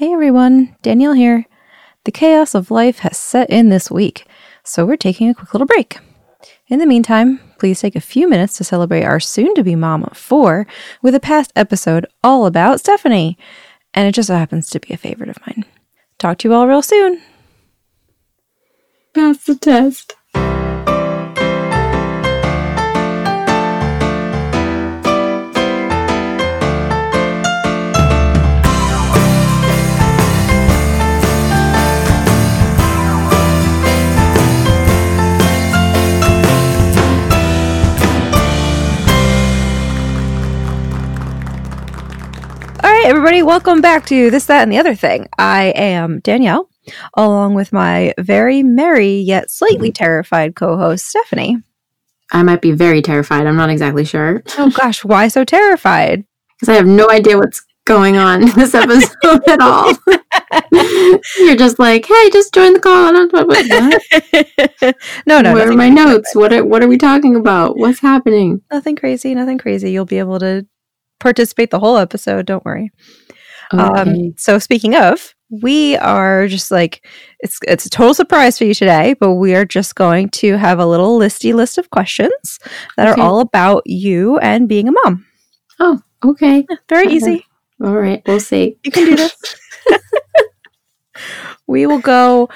Hey everyone, Danielle here. The chaos of life has set in this week, so we're taking a quick little break. In the meantime, please take a few minutes to celebrate our soon to be mom of four with a past episode all about Stephanie. And it just so happens to be a favorite of mine. Talk to you all real soon. Pass the test. Right, everybody, welcome back to This, That, and the Other Thing. I am Danielle, along with my very merry yet slightly terrified co host, Stephanie. I might be very terrified. I'm not exactly sure. Oh gosh, why so terrified? Because I have no idea what's going on in this episode at all. You're just like, hey, just join the call. I don't know what, no, no. Where are my notes? What are, what are we talking about? What's happening? Nothing crazy, nothing crazy. You'll be able to participate the whole episode. Don't worry. Okay. Um, so speaking of, we are just like it's it's a total surprise for you today, but we are just going to have a little listy list of questions that Okay. are all about you and being a mom. oh, okay. Very Okay. easy. All right. We'll see. You can do this. we will go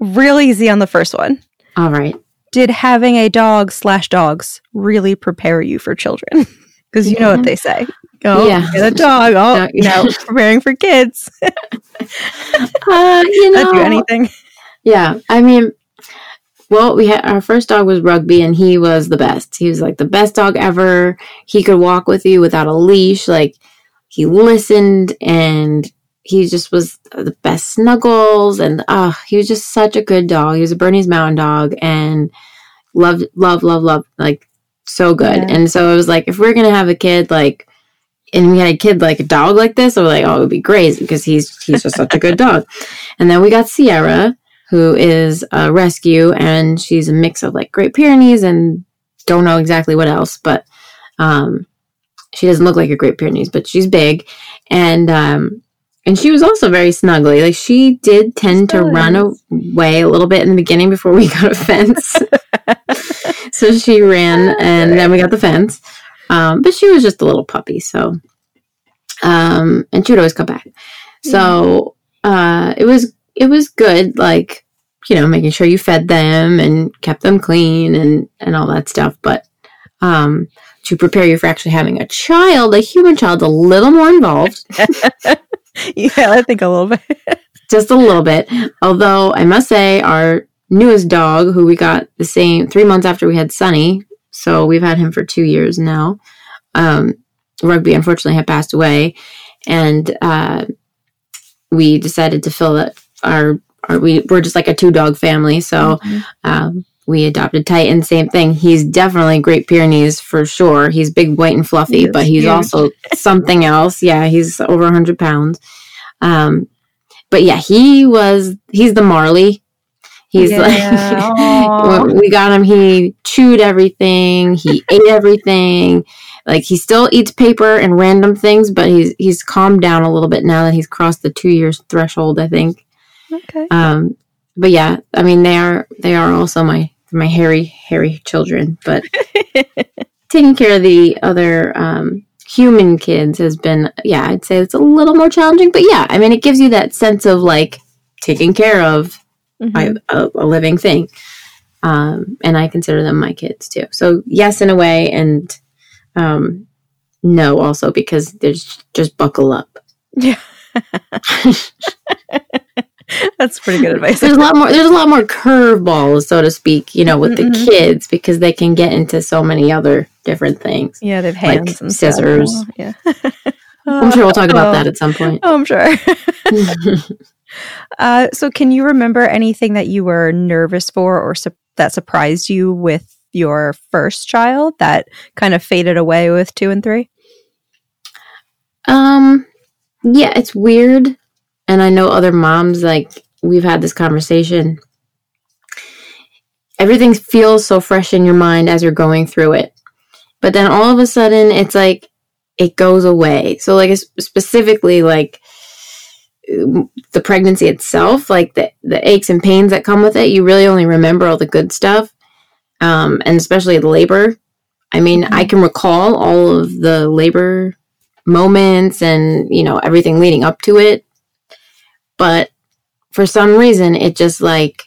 real easy on the first one. All right. Did having a dog slash dogs really prepare you for children? Because you know what they say. Oh, Yeah. get a dog. Oh, Uh, you know, preparing for kids. Uh, you know, do anything. Yeah, I mean, well, we had our first dog was Rugby, and he was the best. He was like the best dog ever. He could walk with you without a leash. Like he listened, and he just was the best snuggles. And ah, he was just such a good dog. He was a Bernese Mountain Dog, and loved, love, love, love, like so good. Yeah. And so it was like, if we're gonna have a kid, like. And we had a kid like a dog like this, I was like, oh, it would be great because he's he's just such a good dog. And then we got Sierra, who is a rescue, and she's a mix of like Great Pyrenees and don't know exactly what else, but um, she doesn't look like a Great Pyrenees, but she's big, and um, and she was also very snuggly. Like she did tend to run away a little bit in the beginning before we got a fence. so she ran, and then we got the fence. Um, but she was just a little puppy, so um, and she would always come back. So uh, it was it was good, like you know, making sure you fed them and kept them clean and and all that stuff. But um, to prepare you for actually having a child, a human child, a little more involved, yeah, I think a little bit. just a little bit. Although I must say, our newest dog, who we got the same three months after we had Sunny, so we've had him for two years now. Um, Rugby unfortunately had passed away, and uh, we decided to fill it. Our, our we we're just like a two dog family, so um, we adopted Titan. Same thing. He's definitely Great Pyrenees for sure. He's big, white, and fluffy, He but he's huge. also something else. Yeah, he's over hundred pounds. Um, but yeah, he was. He's the Marley. He's Yeah. like we got him. He chewed everything. He ate everything. Like he still eats paper and random things, but he's he's calmed down a little bit now that he's crossed the two years threshold. I think. okay. Um, but yeah, I mean they are they are also my my hairy hairy children. But taking care of the other um, human kids has been yeah I'd say it's a little more challenging. But yeah, I mean it gives you that sense of like taking care of Mhm. a, a, a living thing. Um, and I consider them my kids too. So yes, in a way, and um, no, also because there's just buckle up. Yeah. That's pretty good advice. there's a lot more there's a lot more curveballs so to speak you know with the Mhm. kids because they can get into so many other different things Yeah, they have like hands and stuff. scissors. Yeah. i'm sure we'll talk about Oh. that at some point Oh, I'm sure. uh, so, can you remember anything that you were nervous for or su- that surprised you with your first child that kind of faded away with two and three? um yeah it's weird and i know other moms like we've had this conversation. Everything feels so fresh in your mind as you're going through it. But then all of a sudden it's like it goes away. So like specifically like the pregnancy itself, like the the aches and pains that come with it, you really only remember all the good stuff, um, and especially the labor. I mean, I can recall all of the labor moments and you know everything leading up to it, but for some reason, it just like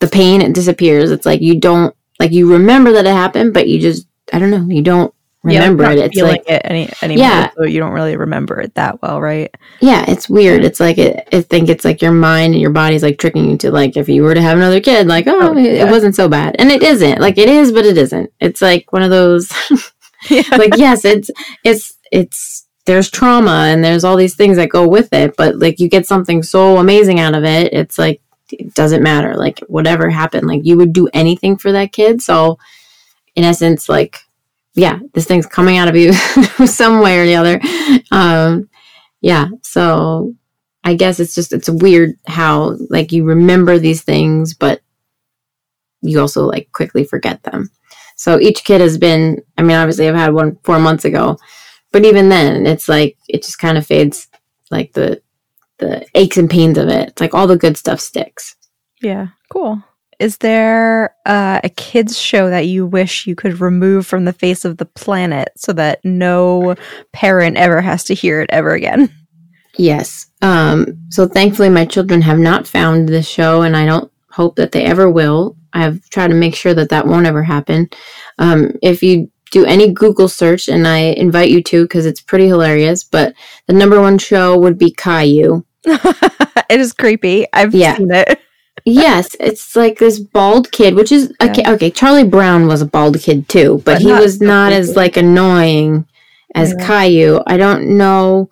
the pain it disappears. It's like you don't like you remember that it happened, but you just I don't know, you don't remember yeah, it. It's like it any anymore, Yeah. so you don't really remember it that well, right? yeah, it's weird. It's like it, I think it's like your mind and your body's like tricking you to like if you were to have another kid, like oh, Oh, it, yeah. it wasn't so bad, and it isn't. Like it is, but it isn't. It's like one of those. Yeah. like yes, it's it's it's there's trauma and there's all these things that go with it, but like you get something so amazing out of it. It's like it doesn't matter. Like whatever happened, like you would do anything for that kid. So in essence, like yeah, this thing's coming out of you some way or the other. Um, yeah, so I guess it's just it's weird how like you remember these things, but you also like quickly forget them. So each kid has been. I mean, obviously, I've had one four months ago, but even then, it's like it just kind of fades. Like the the aches and pains of it. It's like all the good stuff sticks. Yeah, cool. Is there uh, a kids show that you wish you could remove from the face of the planet so that no parent ever has to hear it ever again? Yes. Um, so thankfully, my children have not found this show, and I don't hope that they ever will. I've tried to make sure that that won't ever happen. Um, if you do any Google search, and I invite you to because it's pretty hilarious, but the number one show would be Caillou. it is creepy. I've Yeah. seen it. yes, it's like this bald kid, which is okay. Okay, Charlie Brown was a bald kid too, but, But he not was not as like annoying as Yeah. Caillou. I don't know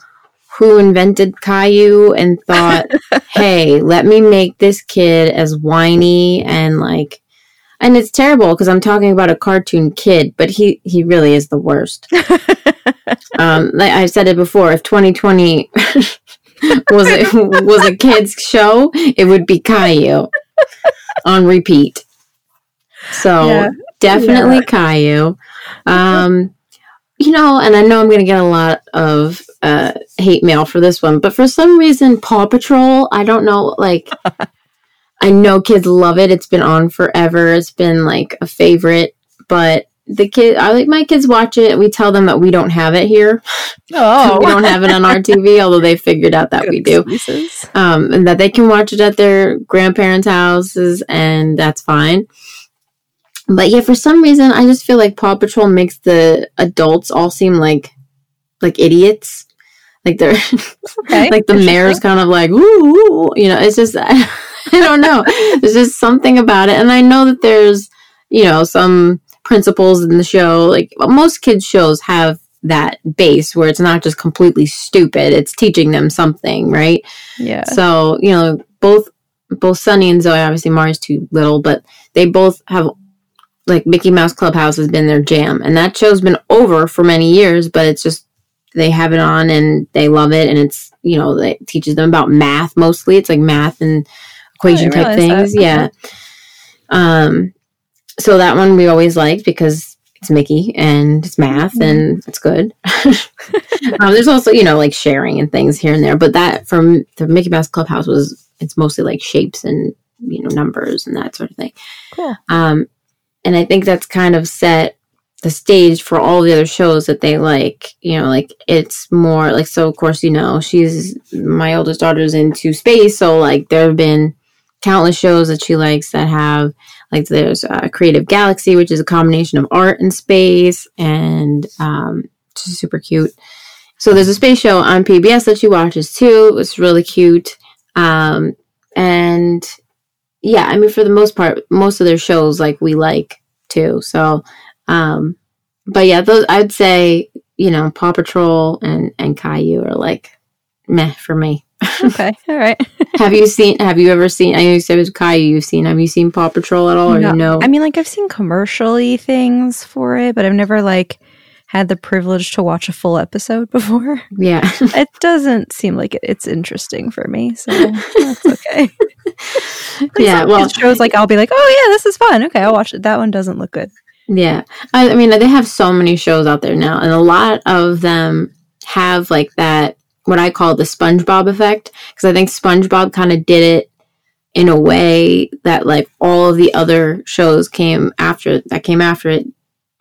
who invented Caillou and thought, "Hey, let me make this kid as whiny and like." And it's terrible because I'm talking about a cartoon kid, but he he really is the worst. um, like I've said it before, if 2020 was a, was a kids show, it would be Caillou on repeat. So Yeah. definitely Caillou. Um, you know, and I know I'm going to get a lot of uh, hate mail for this one, but for some reason, Paw Patrol, I don't know, like. I know kids love it. It's been on forever. It's been like a favorite, but the kid, I like my kids watch it. We tell them that we don't have it here. Oh, we don't have it on our TV, although they figured out that we do. Um, and that they can watch it at their grandparents' houses, and that's fine. But yeah, for some reason, I just feel like Paw Patrol makes the adults all seem like like idiots. Like they're Okay, like the mayor's kind of like, ooh, ooh, you know, it's just I, don't know. There's just something about it, and I know that there's you know some principles in the show. Like most kids shows have that base where it's not just completely stupid; it's teaching them something, right? Yeah. So you know, both both Sunny and Zoe. Obviously, Mari's too little, but they both have like Mickey Mouse Clubhouse has been their jam, and that show's been over for many years. But it's just they have it on and they love it, and it's you know it teaches them about math mostly. It's like math and equation type realize that. things. Yeah. Um. So that one we always liked because it's Mickey and it's math and it's good. um, there's also you know like sharing and things here and there, but that from the Mickey Mouse Clubhouse was it's mostly like shapes and you know numbers and that sort of thing. Cool. Um, and I think that's kind of set the stage for all the other shows that they like. You know, like it's more like so. Of course, you know she's my oldest daughter's into space, so like there have been countless shows that she likes that have like there's uh, Creative Galaxy, which is a combination of art and space, and um, super cute. So there's a space show on PBS that she watches too. It's really cute. Um, and yeah, I mean, for the most part, most of their shows like we like too. So, um, but yeah, those I'd say you know Paw Patrol and and Caillou are like meh for me. okay. All right. have you seen? Have you ever seen? I know you said it was Caillou. You've seen. Have you seen Paw Patrol at all? Or No. know? I mean, like I've seen commercially things for it, but I've never like had the privilege to watch a full episode before. yeah. it doesn't seem like it, it's interesting for me, so that's okay. Like yeah. Well, shows like I'll be like, oh yeah, this is fun. Okay, I'll watch it. That one doesn't look good. Yeah. I, I mean, they have so many shows out there now, and a lot of them have like that what I call the SpongeBob effect because I think SpongeBob kind of did it in a way that like all of the other shows came after that came after it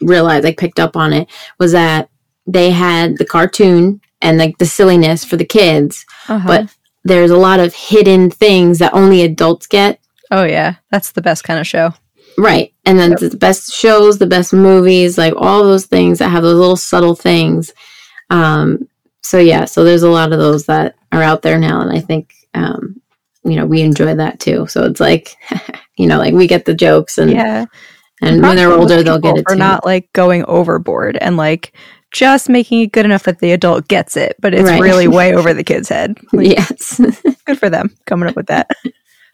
realized like picked up on it was that they had the cartoon and like the silliness for the kids Uh-huh. but there's a lot of hidden things that only adults get oh yeah, that's the best kind of show. right and then Yep. the best shows the best movies like all those things that have those little subtle things um so yeah so there's a lot of those that are out there now and i think um you know we enjoy that too so it's like you know like we get the jokes and Yeah, and when they're older they'll get it too not like going overboard and like just making it good enough that the adult gets it, but it's Right. really way over the kid's head. Like, yes Good for them coming up with that.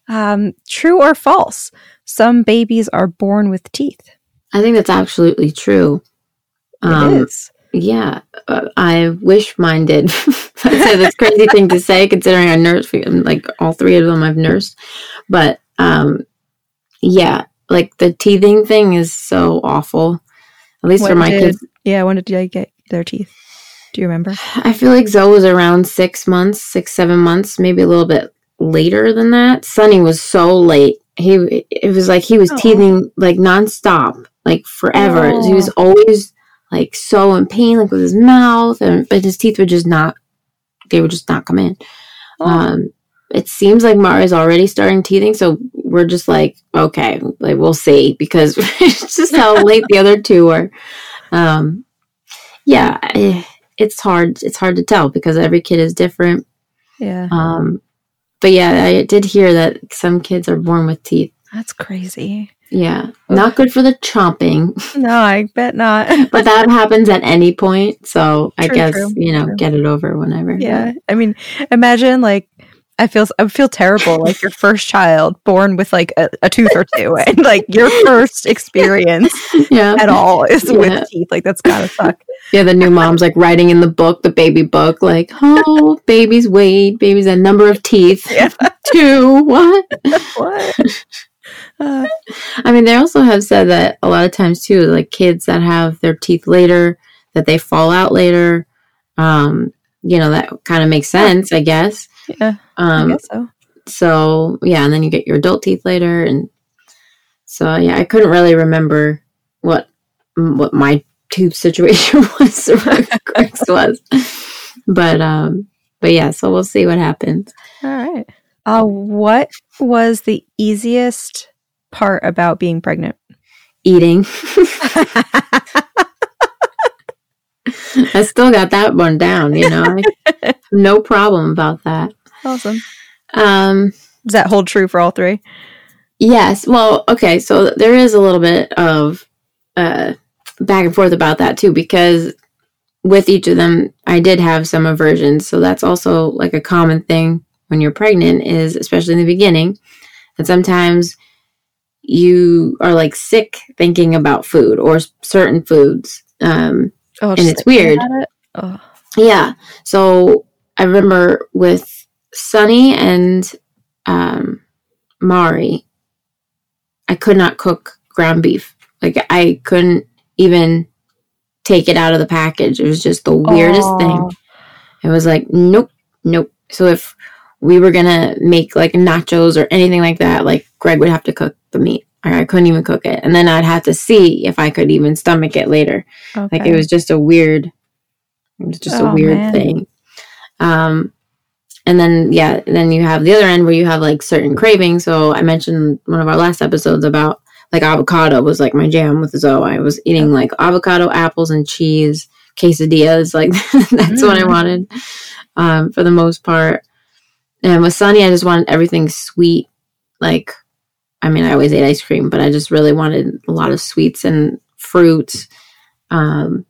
um, true or false? Some babies are born with teeth. i think that's absolutely true It um is. yeah i wish mine did. That's a crazy thing to say considering i nursed like all three of them i've nursed. But um yeah like the teething thing is so awful at least for my did- kids. Yeah, when did they get their teeth? Do you remember? i feel like zoe was around six months six seven months maybe a little bit later than that. Sunny was so late. He it was like he was Aw. teething like nonstop like forever. He was always like so in pain like with his mouth and but his teeth would just not they would just not come in. Um it seems like Mari's already starting teething so we're just like okay like we'll see because it's just how late the other two were um yeah it's hard it's hard to tell because every kid is different. Yeah, um but yeah i did hear that some kids are born with teeth. That's crazy. Yeah not good for the chomping No, I bet not. but that happens at any point so i guess true, you know true. get it over whenever yeah, I mean, imagine like I feel I feel terrible. Like your first child born with like a, a tooth or two, and like your first experience yeah at all is Yeah. with teeth. Like that's gotta suck. yeah the new mom's like writing in the book the baby book like oh baby's weight baby's a number of teeth Yeah. two what what? Uh, I mean, they also have said that a lot of times too, like kids that have their teeth later, that they fall out later. Um, you know, that kind of makes sense, I guess. yeah, I Um, guess so. so yeah, and then you get your adult teeth later, and so yeah, I couldn't really remember what what my tooth situation was Greg's was, but um, but yeah, so we'll see what happens. All right. Uh, what was the easiest part about being pregnant? Eating, I still got that one down, you know. I, no problem about that. awesome. Um, Does that hold true for all three? yes. Well, okay. So there is a little bit of uh, back and forth about that too, because with each of them, I did have some aversions. So that's also like a common thing when you're pregnant, is especially in the beginning, And sometimes you are like sick thinking about food or certain foods. Um, Oh, And it's weird. Oh, Yeah. So I remember with Sunny and um, Mari, I could not cook ground beef. Like I couldn't even take it out of the package. It was just the weirdest thing. It was like, nope, nope. So if we were gonna make like nachos or anything like that, like Greg would have to cook the meat. Or I couldn't even cook it. And then I'd have to see if I could even stomach it later. Okay. Like it was just a weird, it was just a Oh, weird man. thing. Um, and then yeah, then you have the other end where you have like certain cravings. So I mentioned one of our last episodes about like avocado was like my jam with Zoe. I was eating like avocado, apples, and cheese quesadillas. Like that's what I Mm. wanted um, for the most part. And with Sunny, I just wanted everything sweet. Like, I mean, I always ate ice cream, but I just really wanted a lot of sweets and fruits. Um,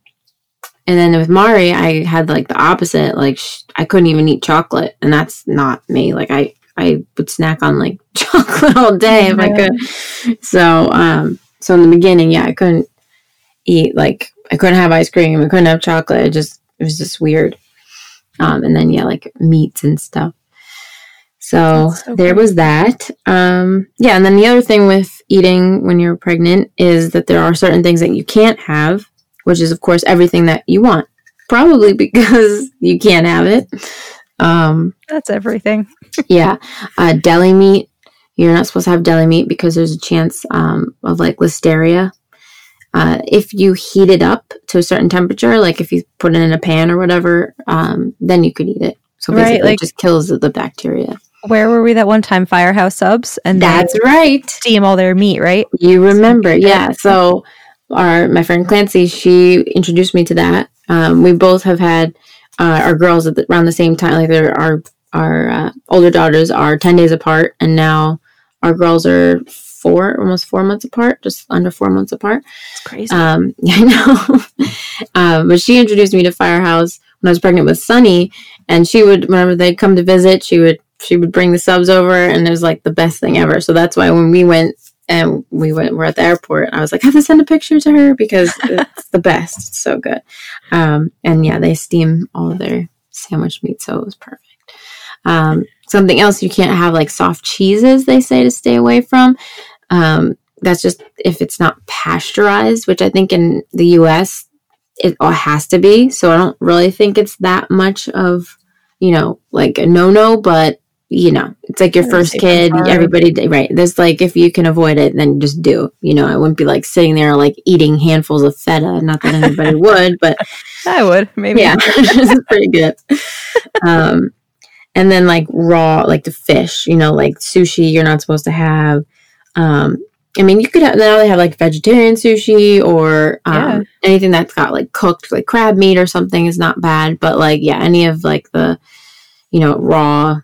and then with Mari, I had like the opposite. Like, sh- I couldn't even eat chocolate, and that's not me. Like, I I would snack on like chocolate all day if I could. So, um, so in the beginning, yeah, I couldn't eat like I couldn't have ice cream. I couldn't have chocolate. It just it was just weird. Um, and then yeah, like meats and stuff. So, so there cool. was that. Um, yeah, and then the other thing with eating when you're pregnant is that there are certain things that you can't have, which is of course everything that you want. probably because you can't have it. Um, That's everything. yeah, uh, deli meat. You're not supposed to have deli meat because there's a chance um, of like listeria. Uh, if you heat it up to a certain temperature, like if you put it in a pan or whatever, um, then you could eat it. So Right, basically, like- it just kills the bacteria. Where were we that one time? Firehouse subs, and That's right. steam all their meat, right? You remember, Yeah. So our my friend Clancy, she introduced me to that. Um, we both have had uh, our girls at the, around the same time. Like our our uh, older daughters are ten days apart, and now our girls are four, almost four months apart, just under four months apart. It's crazy. Um, yeah, I know. um, but she introduced me to Firehouse when I was pregnant with Sunny, and she would whenever they'd come to visit, she would she would bring the subs over, and it was like the best thing ever. So that's why when we went and we went, we're at the airport, I was like, I have to send a picture to her because it's the best. It's so good. Um, and yeah, they steam all of their sandwich meat, so it was perfect. Um, something else you can't have like soft cheeses. They say to stay away from. Um, that's just if it's not pasteurized, which I think in the U.S. it all has to be. So I don't really think it's that much of you know like a no-no, but you know it's like your first kid. Everybody, right? There's like if you can avoid it, then just do. You know, I wouldn't be like sitting there like eating handfuls of feta. Not that anybody would, but I would maybe. yeah, it's pretty good. Um, and then like raw, like the fish, you know, like sushi, you're not supposed to have. Um, I mean, you could have now they have like vegetarian sushi or um, Yeah. anything that's got like cooked, like crab meat or something is not bad. But like, yeah, any of like the, you know, raw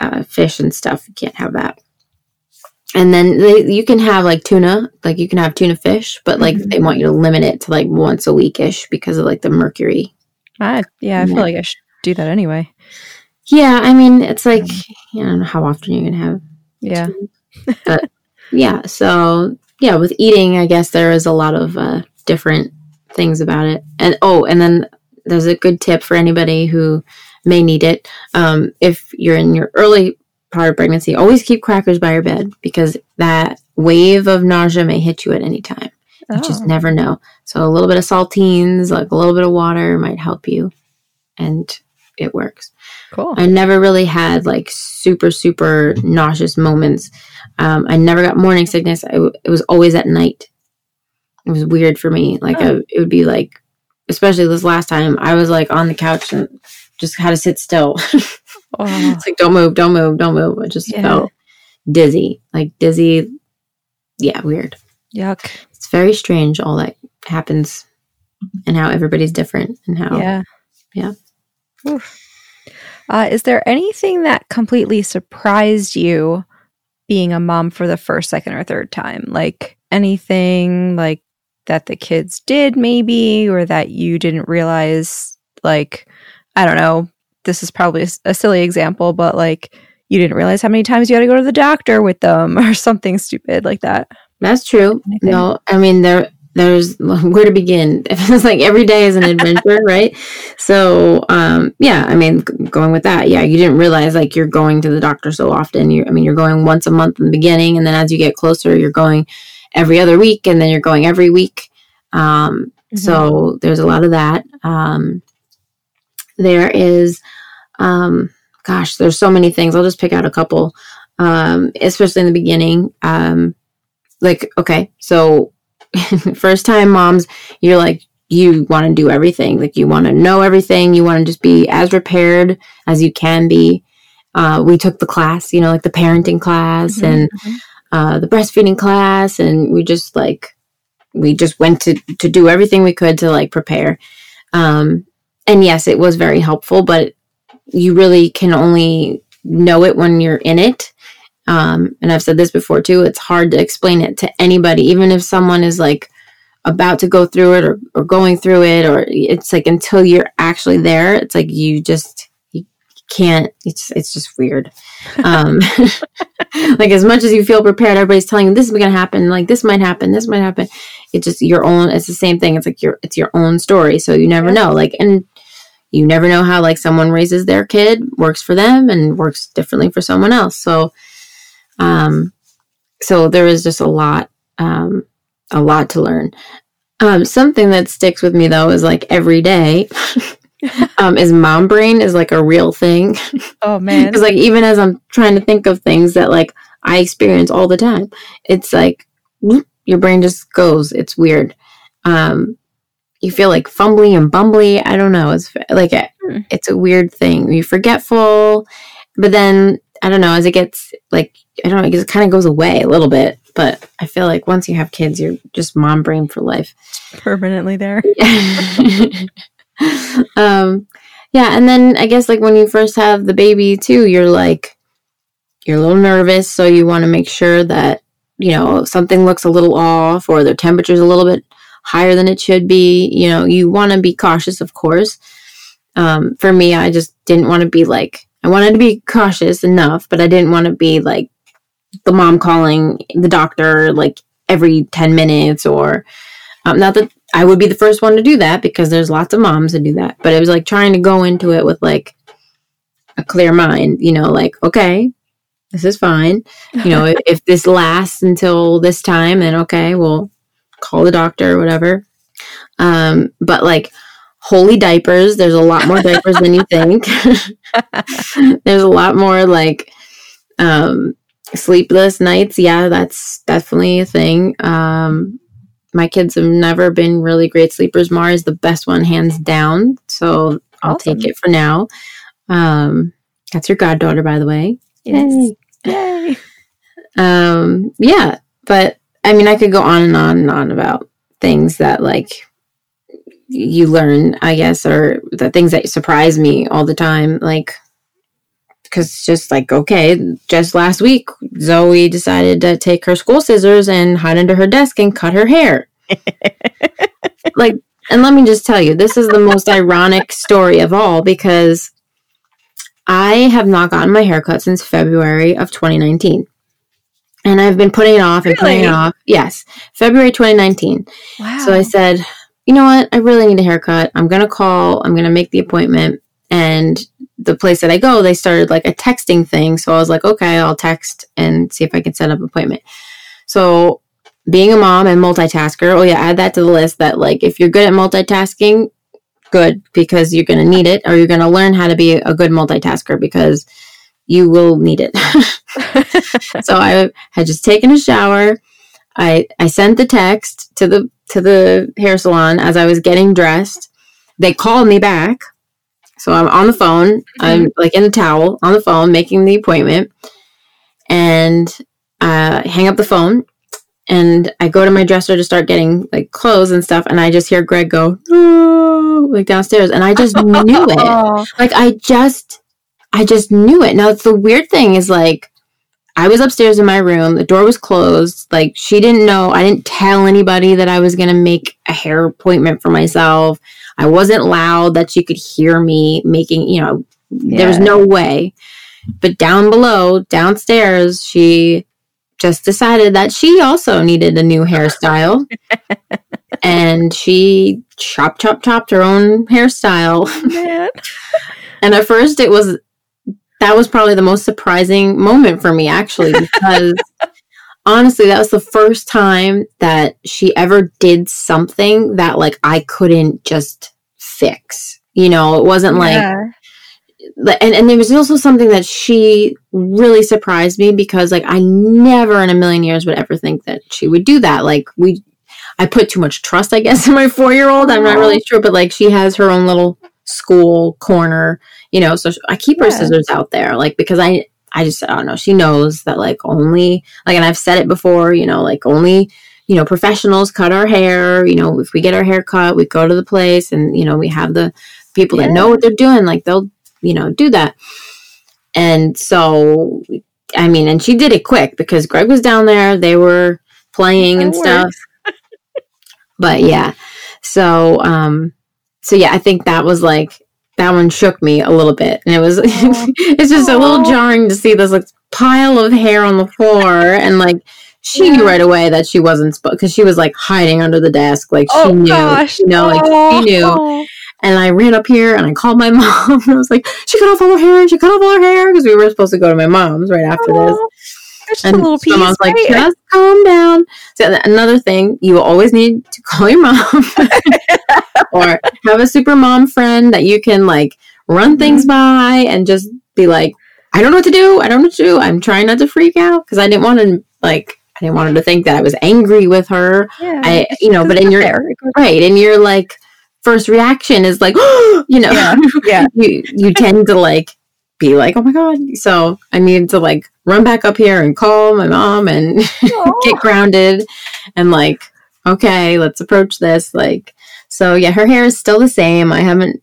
uh, fish and stuff, you can't have that. And then they, you can have like tuna, like you can have tuna fish, but like Mhm. they want you to limit it to like once a week ish because of like the mercury I, yeah, I feel Yeah. like I should do that anyway. Yeah, I mean, it's like I don't know how often you're gonna have. Yeah. Yeah, so yeah, with eating, I guess there is a lot of uh, different things about it. And oh, and then there's a good tip for anybody who may need it. Um, if you're in your early part of pregnancy, always keep crackers by your bed because that wave of nausea may hit you at any time. You just Oh, never know. So a little bit of saltines, like a little bit of water, might help you, and it works. cool. I never really had like super, super nauseous moments. Um, I never got morning sickness. I w- it was always at night. It was weird for me. Like Oh. I, it would be like, especially this last time, I was like on the couch and just had to sit still. Oh, it's like don't move, don't move, don't move. I just Yeah. felt dizzy, like dizzy. Yeah, weird. yuck. It's very strange all that happens and how everybody's different and how Yeah. Yeah. Uh, is there anything that completely surprised you being a mom for the first, second, or third time? Like anything like that the kids did, maybe, or that you didn't realize? Like, I don't know. This is probably a silly example, but like you didn't realize how many times you had to go to the doctor with them or something stupid like that. That's true. No, I mean there there's where to begin. It's like every day is an adventure, right? So, um yeah, I mean going with that. Yeah, you didn't realize like you're going to the doctor so often. You I mean you're going once a month in the beginning and then as you get closer you're going every other week and then you're going every week. Um so there's a lot of that. Um there is um gosh, there's so many things. I'll just pick out a couple. Um especially in the beginning. Um like okay so first time moms you're like you want to do everything like you want to know everything you want to just be as prepared as you can be uh, we took the class you know like the parenting class Mhm. and uh, the breastfeeding class and we just like we just went to to do everything we could to like prepare um, and yes it was very helpful but you really can only know it when you're in it um, and I've said this before too, it's hard to explain it to anybody, even if someone is like about to go through it or, or going through it, or it's like until you're actually there, it's like you just you can't. It's it's just weird. Um, like as much as you feel prepared, everybody's telling you this is going to happen, like this might happen, this might happen. It's just your own. It's the same thing. It's like your it's your own story, so you never know. Like and you never know how like someone raises their kid works for them and works differently for someone else. So um, so there is just a lot, um, a lot to learn. Um, something that sticks with me though is like every day. um, is mom brain is like a real thing. Oh man. Because like even as I'm trying to think of things that like I experience all the time, it's like whoop, your brain just goes. It's weird. Um, you feel like fumbly and bumbly. I don't know. It's like a, Hmm. it's a weird thing. You're forgetful, but then I don't know. As it gets like I don't know, it kind of goes away a little bit. But I feel like once you have kids, you're just mom brain for life. Permanently there. um, yeah, and then I guess like when you first have the baby too, you're like you're a little nervous, so you want to make sure that you know something looks a little off or their temperature's a little bit higher than it should be. You know, you want to be cautious, of course. Um, for me, I just didn't want to be like I wanted to be cautious enough, but I didn't want to be like the mom calling the doctor like every 10 minutes or um, not that I would be the first one to do that because there's lots of moms that do that, but it was like trying to go into it with like a clear mind, you know, like, okay, this is fine. You know, if, if this lasts until this time, then okay, we'll call the doctor or whatever. Um, but like, holy diapers, there's a lot more diapers than you think. there's a lot more like, um, sleepless nights. Yeah, that's definitely a thing. Um, my kids have never been really great sleepers. Mara is the best one, hands down. So I'll Awesome. take it for now. Um, that's your goddaughter, by the way. Yes. Yay. Um, yeah, but I mean, I could go on and on and on about things that like you learn, I guess, or the things that surprise me all the time. Like, because just like, okay, just last week, Zoe decided to take her school scissors and hide under her desk and cut her hair. like, and let me just tell you, this is the most ironic story of all because I have not gotten my hair cut since February of 2019. And I've been putting it off and putting it off. Yes, February 2019. Wow. So I said, you know what? I really need a haircut. I'm going to call, I'm going to make the appointment. And the place that I go, they started like a texting thing. So I was like, okay, I'll text and see if I can set up an appointment. So being a mom and multitasker, oh yeah, add that to the list that like if you're good at multitasking, good because you're going to need it or you're going to learn how to be a good multitasker because you will need it. so I had just taken a shower. I I sent the text to the to the hair salon as I was getting dressed. They called me back. So I'm on the phone. I'm like in a towel on the phone making the appointment. And uh, hang up the phone and I go to my dresser to start getting like clothes and stuff and I just hear Greg go like downstairs and I just knew it like I just I just knew it. Now it's the weird thing is like I was upstairs in my room, the door was closed, like she didn't know, I didn't tell anybody that I was going to make a hair appointment for myself. I wasn't loud that she could hear me making, you know, there's Yeah. no way. But down below, downstairs, she just decided that she also needed a new hairstyle. and she chop chop chopped her own hairstyle man. and at first, it was that was probably the most surprising moment for me, actually, because honestly, that was the first time that she ever did something that like I couldn't just fix. You know, it wasn't like Yeah. and, and there was also something that she really surprised me because like I never in a million years would ever think that she would do that. Like we I put too much trust, I guess, in my four year old. I'm not really sure, but like she has her own little school corner, you know, so I keep her Yeah. scissors out there, like because I I just I don't know, she knows that like only like and I've said it before, you know, like only you know, professionals cut our hair. You know, if we get our hair cut, we go to the place and, you know, we have the people that know what they're doing. Like they'll, you know, do that. And so, I mean, and she did it quick because Greg was down there. They were playing That and stuff. but yeah. So, um, so yeah, I think that was like, that one shook me a little bit. And it was, it's just a little jarring to see this like pile of hair on the floor and like, she knew right away that she wasn't supposed because she was like hiding under the desk, like she Oh knew, gosh. you know, like she knew. And I ran up here and I called my mom. And I was like, she cut off all her hair. She cut off all her hair because we were supposed to go to my mom's right after this. Just And a little piece. mom's like, just calm down. So another thing, you always need to call your mom or have a super mom friend that you can like run mm-hmm. things by and just be like, I don't know what to do. I don't know what to do. I'm trying not to freak out because I didn't want to like I didn't want her to think that I was angry with her. yeah, I you know, but in your there. right, and your like first reaction is like, you know, Yeah, yeah. you you tend to like be like, oh my god. So I need to like run back up here and call my mom and get grounded and like, okay, let's approach this. Like, so yeah, her hair is still the same. I haven't,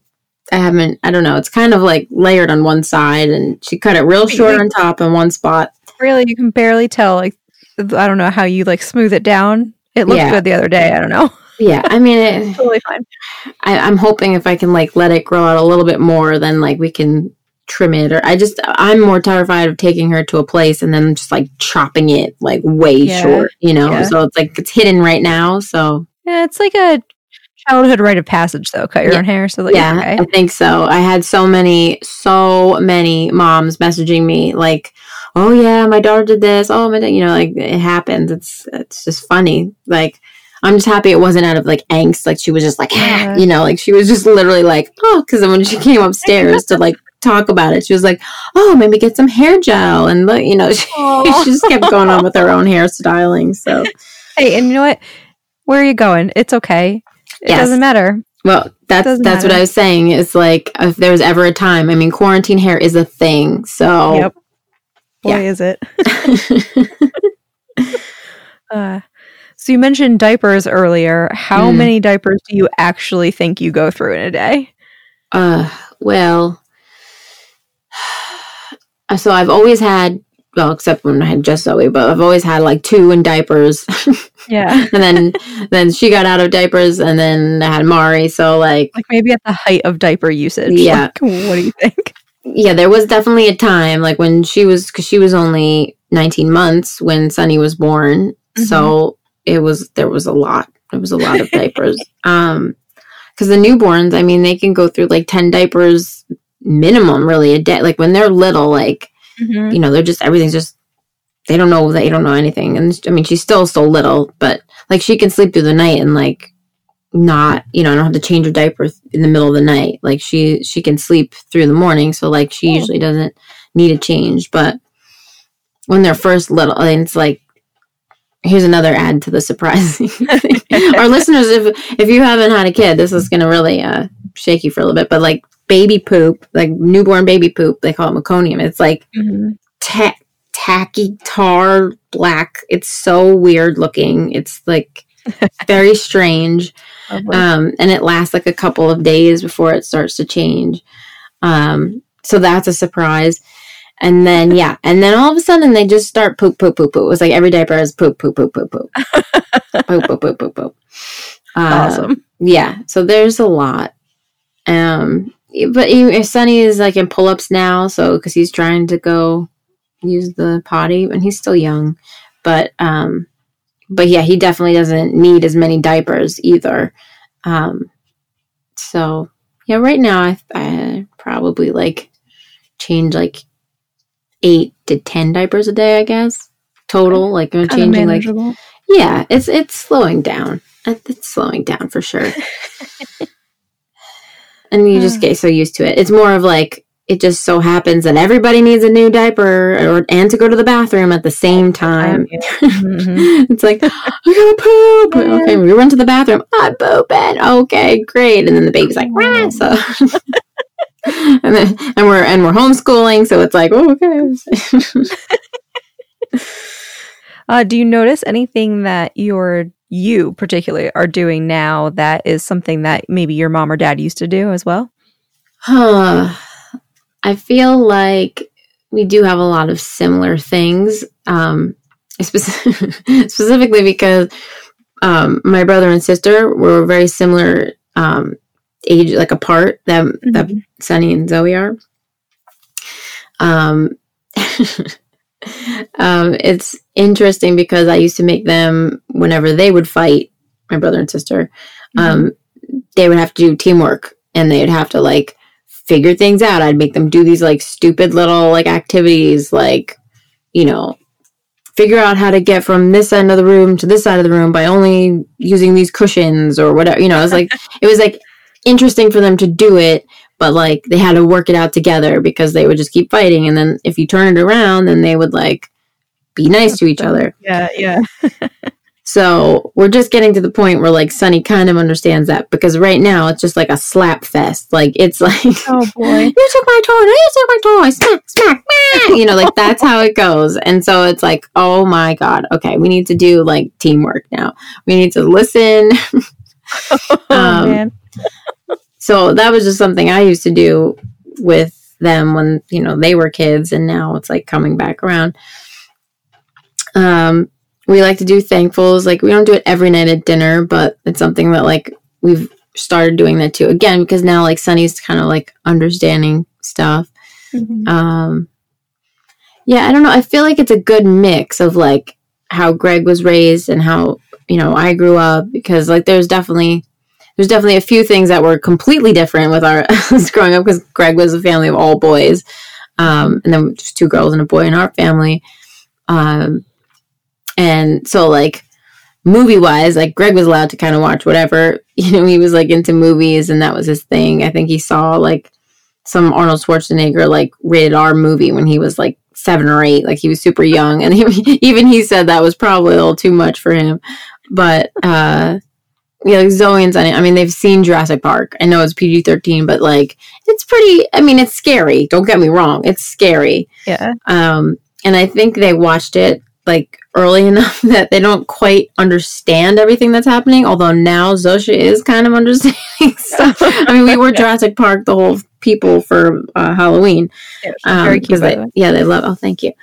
I haven't, I don't know. It's kind of like layered on one side and she cut it real short on top in one spot. really, you can barely tell. Like, I don't know how you like smooth it down. It looked Yeah. good the other day. I don't know. Yeah. I mean, it, totally fine. I, I'm hoping if I can like let it grow out a little bit more, then like we can trim it or I just, I'm more terrified of taking her to a place and then just like chopping it like way Yeah. short, you know? Yeah. So it's like, it's hidden right now. So Yeah, it's like a childhood rite of passage, though. Cut your Yeah. own hair so that yeah, okay. I think so. I had so many, so many moms messaging me like, "Oh yeah, my daughter did this. Oh my, you know, like it happens. It's it's just funny. Like I'm just happy it wasn't out of like angst. Like she was just like, ah, Yeah. you know, like she was just literally like, oh, because then when she came upstairs to like talk about it, she was like, oh, maybe get some hair gel, and you know, she, she just kept going on with her own hairstyling. So Hey, and you know what? Where are you going? It's okay. It Yes. doesn't matter. Well, that's that's what. I was saying. It's like if there was ever a time. I mean, quarantine hair is a thing. So Yep. Boy, Yeah. is it. Uh, so you mentioned diapers earlier. How Mm. many diapers do you actually think you go through in a day? uh, well, so I've always had. Well, except when I had just Zoe, but I've always had like two in diapers, Yeah. and then then she got out of diapers, and then I had Mari. So like, like maybe at the height of diaper usage. Yeah. Like, what do you think? yeah, there was definitely a time like when she was because she was only 19 months when Sunny was born, so it was there was a lot. It was a lot of diapers. Um, because the newborns, I mean, they can go through like 10 diapers minimum, really a day. Like when they're little, like Mhm. you know, they're just everything's just they don't know they don't know anything. And I mean, she's still so little, but like she can sleep through the night and like not, you know, I don't have to change her diaper in the middle of the night. Like she she can sleep through the morning, so like she Oh. usually doesn't need a change. But when they're first little, and it's like here's another add to the surprising thing. Our listeners, if if you haven't had a kid, this is gonna really uh shake you for a little bit. But like baby poop, like newborn baby poop, they call it meconium. It's like Mhm. ta- tacky tar black. It's so weird looking. It's like very strange. Um, and it lasts like a couple of days before it starts to change. Um, so that's a surprise. And then yeah, and then all of a sudden they just start poop, poop, poop, poop. It was like every diaper is poop, poop, poop, poop, poop, poop, poop, poop, poop, poop. Uh, awesome. yeah, so there's a lot. Um, but he, Sunny is like in pull ups now, so because he's trying to go use the potty, and he's still young. But um, but yeah, he definitely doesn't need as many diapers either. Um, so yeah, right now I, I probably like change like eight to ten diapers a day, I guess total. Like I'm changing like yeah, it's it's slowing down. It's slowing down for sure. and you just get so used to it. It's more of like it just so happens that everybody needs a new diaper or and to go to the bathroom at the same time. Mhm. it's like I gotta poop. Okay, we run to the bathroom. I'm pooping. Okay, great. And then the baby's like, Wah! so. and then and we're and we're homeschooling, so it's like, oh, okay. Uh, do you notice anything that your you particularly are doing now that is something that maybe your mom or dad used to do as well? Huh. I feel like we do have a lot of similar things, um, speci- specifically because um, my brother and sister were very similar um, age, like apart that that Sunny and Zoe are. Um, um, it's interesting because I used to make them whenever they would fight, my brother and sister, um, they would have to do teamwork and they'd have to like figure things out. I'd make them do these like stupid little like activities, like you know, figure out how to get from this end of the room to this side of the room by only using these cushions or whatever. You know, it was like it was like interesting for them to do it, but like they had to work it out together because they would just keep fighting. And then if you turn it around, then they would like be nice to each other. Yeah, yeah. So we're just getting to the point where like Sunny kind of understands that because right now it's just like a slap fest. Like it's like, oh boy, you took my toy, you took my toy, smack, smack, smack. You know, like that's how it goes. And so it's like, oh my god, okay, we need to do like teamwork now. We need to listen. oh, um, man. so that was just something I used to do with them when you know they were kids, and now it's like coming back around. Um, we like to do thankfuls. Like we don't do it every night at dinner, but it's something that like we've started doing that too. Again, because now like Sunny's kind of like understanding stuff. Mm-hmm. Um, yeah, I don't know. I feel like it's a good mix of like how Greg was raised and how you know I grew up because like there's definitely there's definitely a few things that were completely different with our growing up because Greg was a family of all boys, um, and then just two girls and a boy in our family. Um, and so like movie wise, like Greg was allowed to kind of watch whatever, you know, he was like into movies and that was his thing. I think he saw like some Arnold Schwarzenegger like rated R movie when he was like seven or eight, like he was super young. And he, even he said that was probably a little too much for him. But uh yeah, like Zoe and. I mean, they've seen Jurassic Park. I know it's PG thirteen, but like, it's pretty. I mean, it's scary. Don't get me wrong; it's scary. Yeah. Um, and I think they watched it like early enough that they don't quite understand everything that's happening. Although now Zosha is kind of understanding stuff. I mean, we were Jurassic Park the whole people for uh, Halloween. Yeah, um, very cute. They, yeah, they love. Oh, thank you.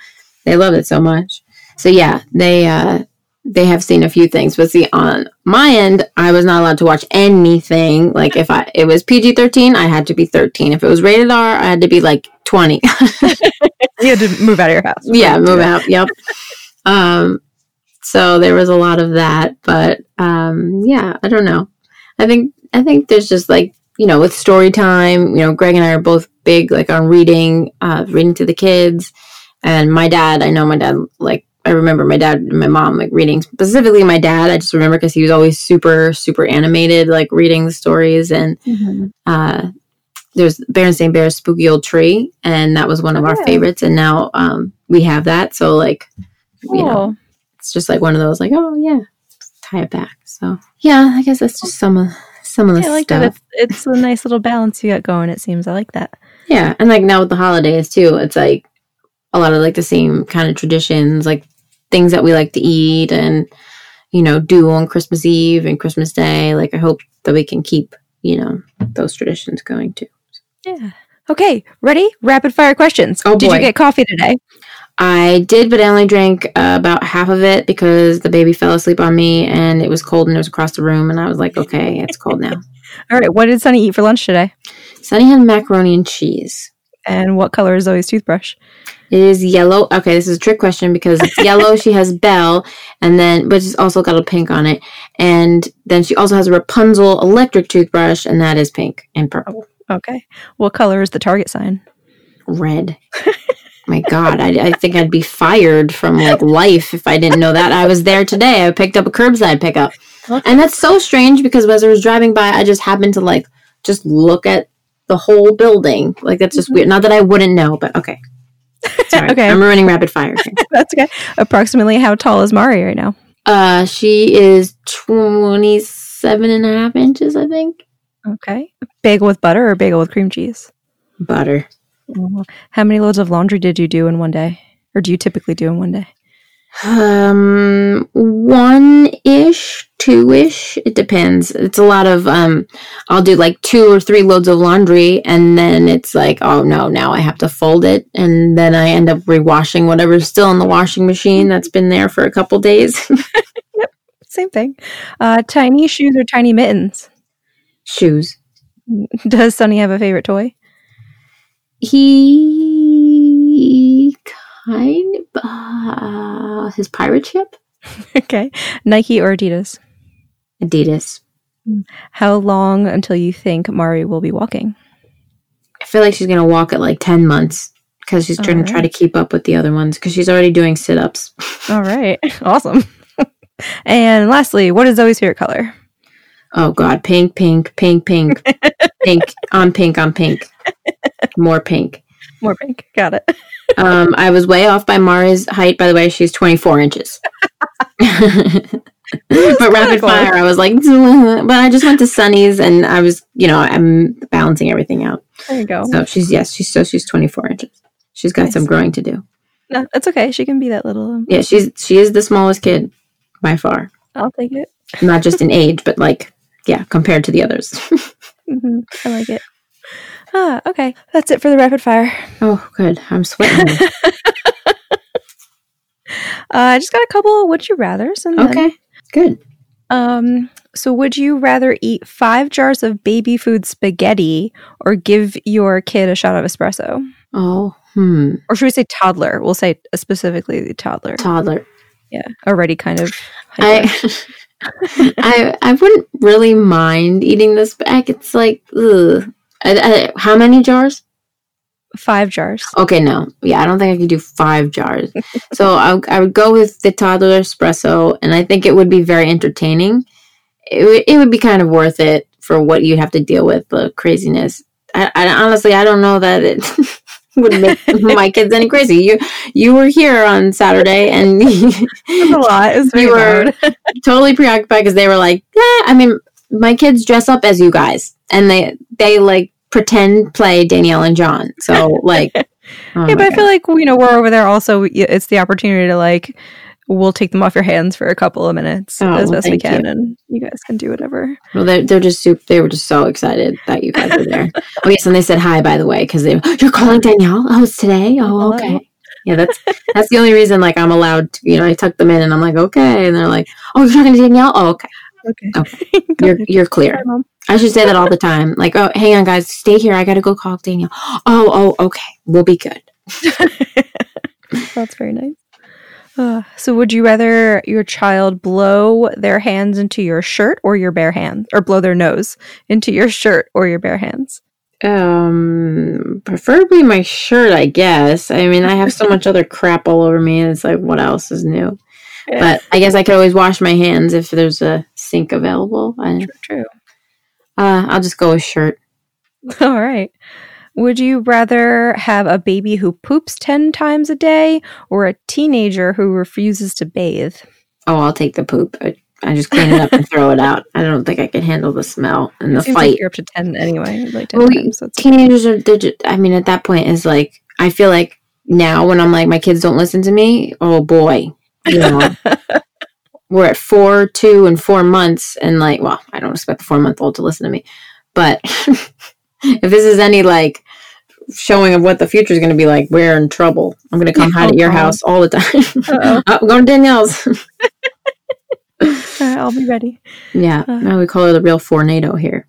They love it so much. So yeah, they uh, they have seen a few things. But see, on my end, I was not allowed to watch anything. Like if I it was PG thirteen, I had to be thirteen. If it was rated R, I had to be like twenty. you had to move out of your house. Yeah, move out. Yep. Um, so there was a lot of that, but um, yeah, I don't know. I think I think there's just like you know with story time. You know, Greg and I are both big like on reading, uh, reading to the kids, and my dad. I know my dad like I remember my dad and my mom like reading specifically my dad. I just remember because he was always super super animated, like reading the stories and. Mm-hmm. Uh, there's Berenstain Bear's Spooky Old Tree, and that was one of oh, our yeah. favorites. And now um, we have that, so like you know, it's just like one of those like, oh yeah, tie it back. So yeah, I guess that's just some of some of the yeah, I like stuff. That. It's, it's a nice little balance you got going. It seems I like that. Yeah, and like now with the holidays too, it's like a lot of like the same kind of traditions, like things that we like to eat and you know do on Christmas Eve and Christmas Day. Like I hope that we can keep you know those traditions going too. Yeah. Okay, ready? Rapid fire questions. Oh, Did boy. you get coffee today? I did, but I only drank uh, about half of it because the baby fell asleep on me and it was cold and it was across the room. And I was like, okay, it's cold now. All right. What did Sunny eat for lunch today? Sunny had macaroni and cheese. And what color is Zoe's toothbrush? It is yellow. Okay, this is a trick question because it's yellow. she has Belle, and then but she's also got a pink on it, and then she also has a Rapunzel electric toothbrush, and that is pink and purple. Okay, what color is the target sign? Red. my god I, I, think i'd be fired from like life if i didn't know that. I was there today i picked up a curbside pickup. Okay. and that's so strange because as i was driving by i just happened to like just look at the whole building. Like that's just mm-hmm. weird. Not that i wouldn't know but okay. Sorry, okay. I'm running rapid fire that's okay. Approximately how tall is mari right now? Uh she is 27 and a half inches i think. Okay. Bagel with butter or bagel with cream cheese? Butter how many loads of laundry did you do in one day? Or do you typically do in one day? Um, one ish, two ish. It depends. It's a lot of, um, I'll do like two or three loads of laundry and then it's like, oh no, now I have to fold it. And then I end up rewashing whatever's still in the washing machine that's been there for a couple days. yep. Same thing. Uh, tiny shoes or tiny mittens? Shoes. Does Sunny have a favorite toy? He kind of uh, his pirate ship. okay, Nike or Adidas? Adidas. How long until you think Mari will be walking? I feel like she's gonna walk at like ten months because she's trying to try to keep up with the other ones because she's already doing sit ups. All right. Awesome. and lastly, what is Zoe's favorite color? Oh God, pink, pink, pink, pink, pink on pink on pink, more pink. More pink. Got it. Um, I was way off by Mara's height. By the way, she's 24 inches. but rapid cool. fire, I was like, but I just went to Sunny's and I was, you know, I'm balancing everything out. There you go. So she's yes, she's so she's 24 inches. She's got Nice. some growing to do. No, that's okay. She can be that little. Yeah, she's she is the smallest kid by far. I'll take it. Not just in age, but like yeah, compared to the others. hmm I like it. Ah, okay. That's it for the rapid fire. oh, good. I'm sweating. Uh, I just got a couple of would you rather's. And then, okay, good. um, so would you rather eat five jars of baby food spaghetti or give your kid a shot of espresso? Oh, hmm. Or should we say toddler? We'll say specifically the toddler. Toddler. Yeah, already kind of. I, I I wouldn't really mind eating this back. It's like, ugh. I, I, how many jars? five jars. Okay, no. Yeah, I don't think I could do five jars. so I, I would go with the toddler espresso, and I think it would be very entertaining. It would, it would be kind of worth it for what you'd have to deal with, the craziness. I, I honestly, I don't know that it would make my kids any crazy. You you were here on Saturday, and a lot. You were- totally preoccupied because they were like, yeah. I mean, my kids dress up as you guys, and they they like pretend play Danielle and John. So like, oh Yeah, but I God. feel like you know we're over there. Also, it's the opportunity to like we'll take them off your hands for a couple of minutes Oh, as well, best we can, you. and you guys can do whatever. well, they're they're just super. They were just so excited that you guys were there. oh yes, and they said hi by the way because they you're calling Danielle. Oh, it's today. Oh, Hello. okay. Yeah, that's that's the only reason. Like I'm allowed. To, you know, I tuck them in, and I'm like, okay, and they're like, oh, you're talking to Danielle. Oh, okay, Okay, oh, Go you're ahead. you're clear. I should say that all the time. Like, oh, hang on, guys, stay here. I gotta go call Danielle. Oh, oh, okay, we'll be good. That's very nice. Uh, so, would you rather your child blow their hands into your shirt or your bare hands, or blow their nose into your shirt or your bare hands? Um, preferably my shirt, I guess. I mean, I have so much other crap all over me, and it's like, what else is new? But I guess I could always wash my hands if there's a sink available. I, true, true. Uh, I'll just go with shirt. All right. Would you rather have a baby who poops 10 times a day or a teenager who refuses to bathe? Oh, I'll take the poop. I, I just clean it up and throw it out. I don't think I can handle the smell and the Seems fight. like you're up to 10 anyway. Like 10 Well, times. So teenagers are just, i mean at that point is like i feel like now when i'm like my kids don't listen to me oh boy you know we're at four two and four months and like well i don't expect the four month old to listen to me but if this is any like showing of what the future is going to be like we're in trouble. I'm going to come hide at your house all the time. I'm going to danielle's. All right, I'll be ready. yeah Uh. now we call her the real tornado here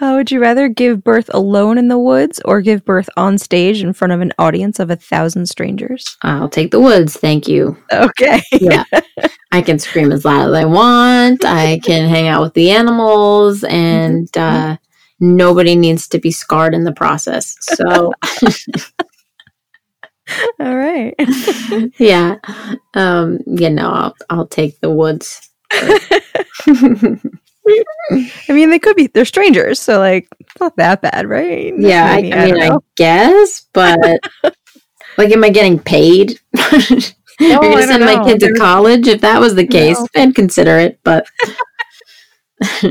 Uh, would you rather give birth alone in the woods or give birth on stage in front of an audience of a thousand strangers? i'll take the woods thank you Okay. yeah. I can scream as loud as I want. I can hang out with the animals, and uh, nobody needs to be scarred in the process. So, All right. yeah, um, yeah, no, I'll I'll take the woods. I mean, they could be, they're strangers. So, like, not that bad, right? yeah, I, Maybe, I mean, don't I guess, but like, am I getting paid? You're I send my kid to college? If that was the case, No. I'd consider it. But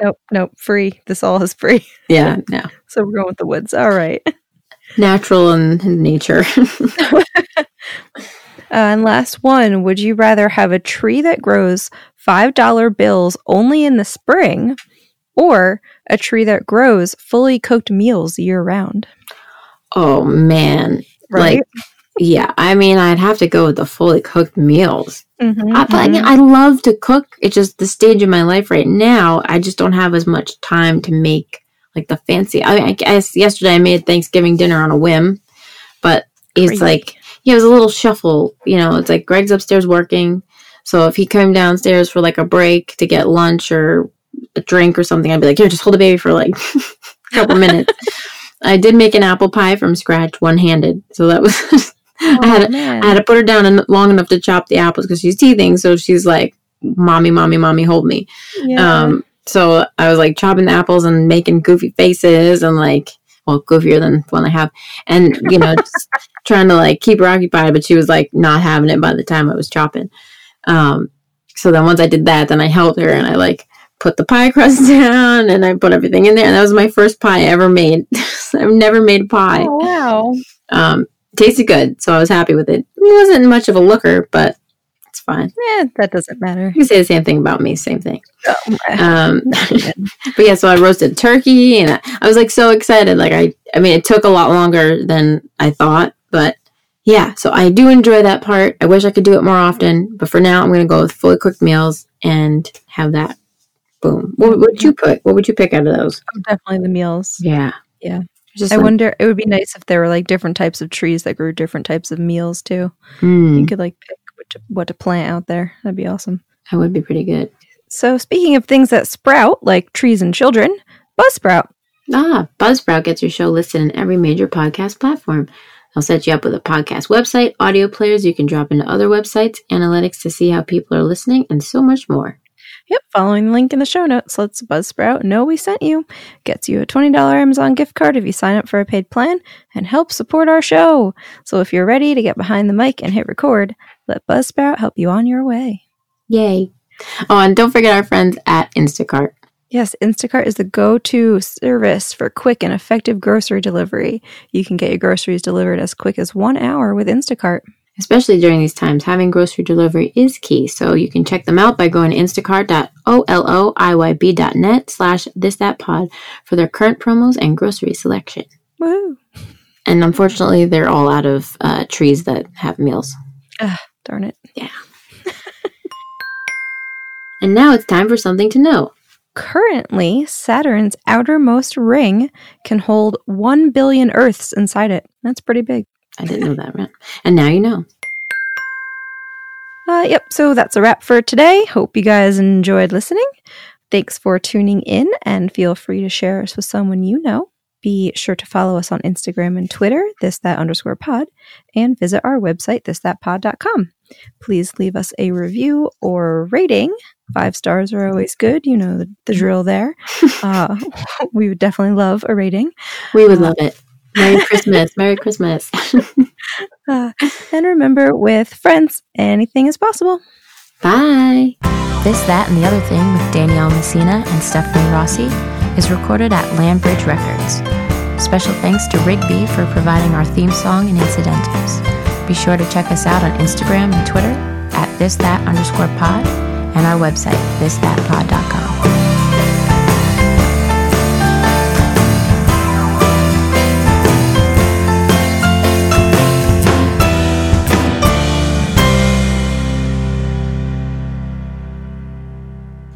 Nope, nope, free. This all is free. yeah, no, So we're going with the woods. All right. Natural and nature. Uh, and last one Would you rather have a tree that grows $5 bills only in the spring or a tree that grows fully cooked meals year round? oh man, Right? Like, yeah, I mean, I'd have to go with the fully cooked meals. Mhm, I, but I, mhm. I love to cook. It's just the stage of my life right now. I just don't have as much time to make like the fancy. I, I guess yesterday I made Thanksgiving dinner on a whim, but it's Crazy. like yeah, it was a little shuffle. You know, it's like Greg's upstairs working, so if he came downstairs for like a break to get lunch or a drink or something, I'd be like, here, just hold the baby for like a couple minutes. I did make an apple pie from scratch, one handed. So that was. I had Oh, to, man. I had to put her down en- long enough to chop the apples because she's teething. So she's like, "Mommy, mommy, mommy, hold me." yeah. Um, so I was like chopping the apples and making goofy faces and like, well, goofier than the one I have, and you know, just trying to like keep her occupied. But she was like not having it by the time I was chopping. Um, so then once I did that, then I held her and I like put the pie crust down and I put everything in there. And that was my first pie I ever made. I've never made pie. oh, wow. Um, tasted good, so I was happy with it. It wasn't much of a looker, but it's fine. Eh, that doesn't matter. You say the same thing about me, same thing. Oh, Um, but yeah, so I roasted turkey, and I, I was like so excited. Like I, I mean, it took a lot longer than I thought, but yeah. So I do enjoy that part. I wish I could do it more often, but for now, I'm gonna go with fully cooked meals and have that. Boom. What would you put? What would you pick out of those? Oh, definitely the meals. Yeah. Yeah. Just I like, wonder, it would be nice if there were like different types of trees that grew different types of meals too. hmm, You could like pick what to, what to plant out there. That'd be awesome. that would be pretty good. So, speaking of things that sprout, like trees and children, Buzzsprout. Ah, Buzzsprout gets your show listed in every major podcast platform. They'll set you up with a podcast website, audio players you can drop into other websites, analytics to see how people are listening, and so much more. Yep, following the link in the show notes lets Buzzsprout know we sent you, gets you a $20 Amazon gift card if you sign up for a paid plan, and help support our show. So if you're ready to get behind the mic and hit record, let Buzzsprout help you on your way. Yay. Oh, and don't forget our friends at Instacart. Yes, Instacart is the go to service for quick and effective grocery delivery. You can get your groceries delivered as quick as one hour with Instacart. Especially during these times, having grocery delivery is key. So you can check them out by going to instacart.olloiyb.net slash this that pod for their current promos and grocery selection. Woo! And unfortunately, they're all out of uh, trees that have meals. Darn it. Yeah. and now it's time for something to know. Currently, Saturn's outermost ring can hold 1 billion Earths inside it. That's pretty big. I didn't know that, right? And now you know. Uh, yep, so that's a wrap for today. Hope you guys enjoyed listening. Thanks for tuning in and feel free to share us with someone you know. Be sure to follow us on Instagram and Twitter, this that underscore pod, and visit our website, thisthatpod.com. Please leave us a review or rating. Five stars are always good. You know the, the drill there. Uh, we would definitely love a rating. We would love it. Merry Christmas. Merry Christmas. Uh, and remember, with friends, anything is possible. Bye. This, That, and the Other Thing with Danielle Messina and Stephanie Rossi is recorded at Landbridge Records. Special thanks to Rigby for providing our theme song and incidentals. Be sure to check us out on Instagram and Twitter at this underscore pod and our website, thisThatPod.com.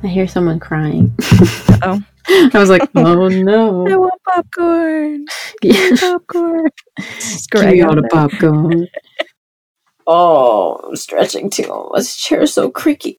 I hear someone crying. Oh. I was like, oh no. I want popcorn. Yeah. Popcorn. Give me all the popcorn. oh, I'm stretching too. This chair's so creaky.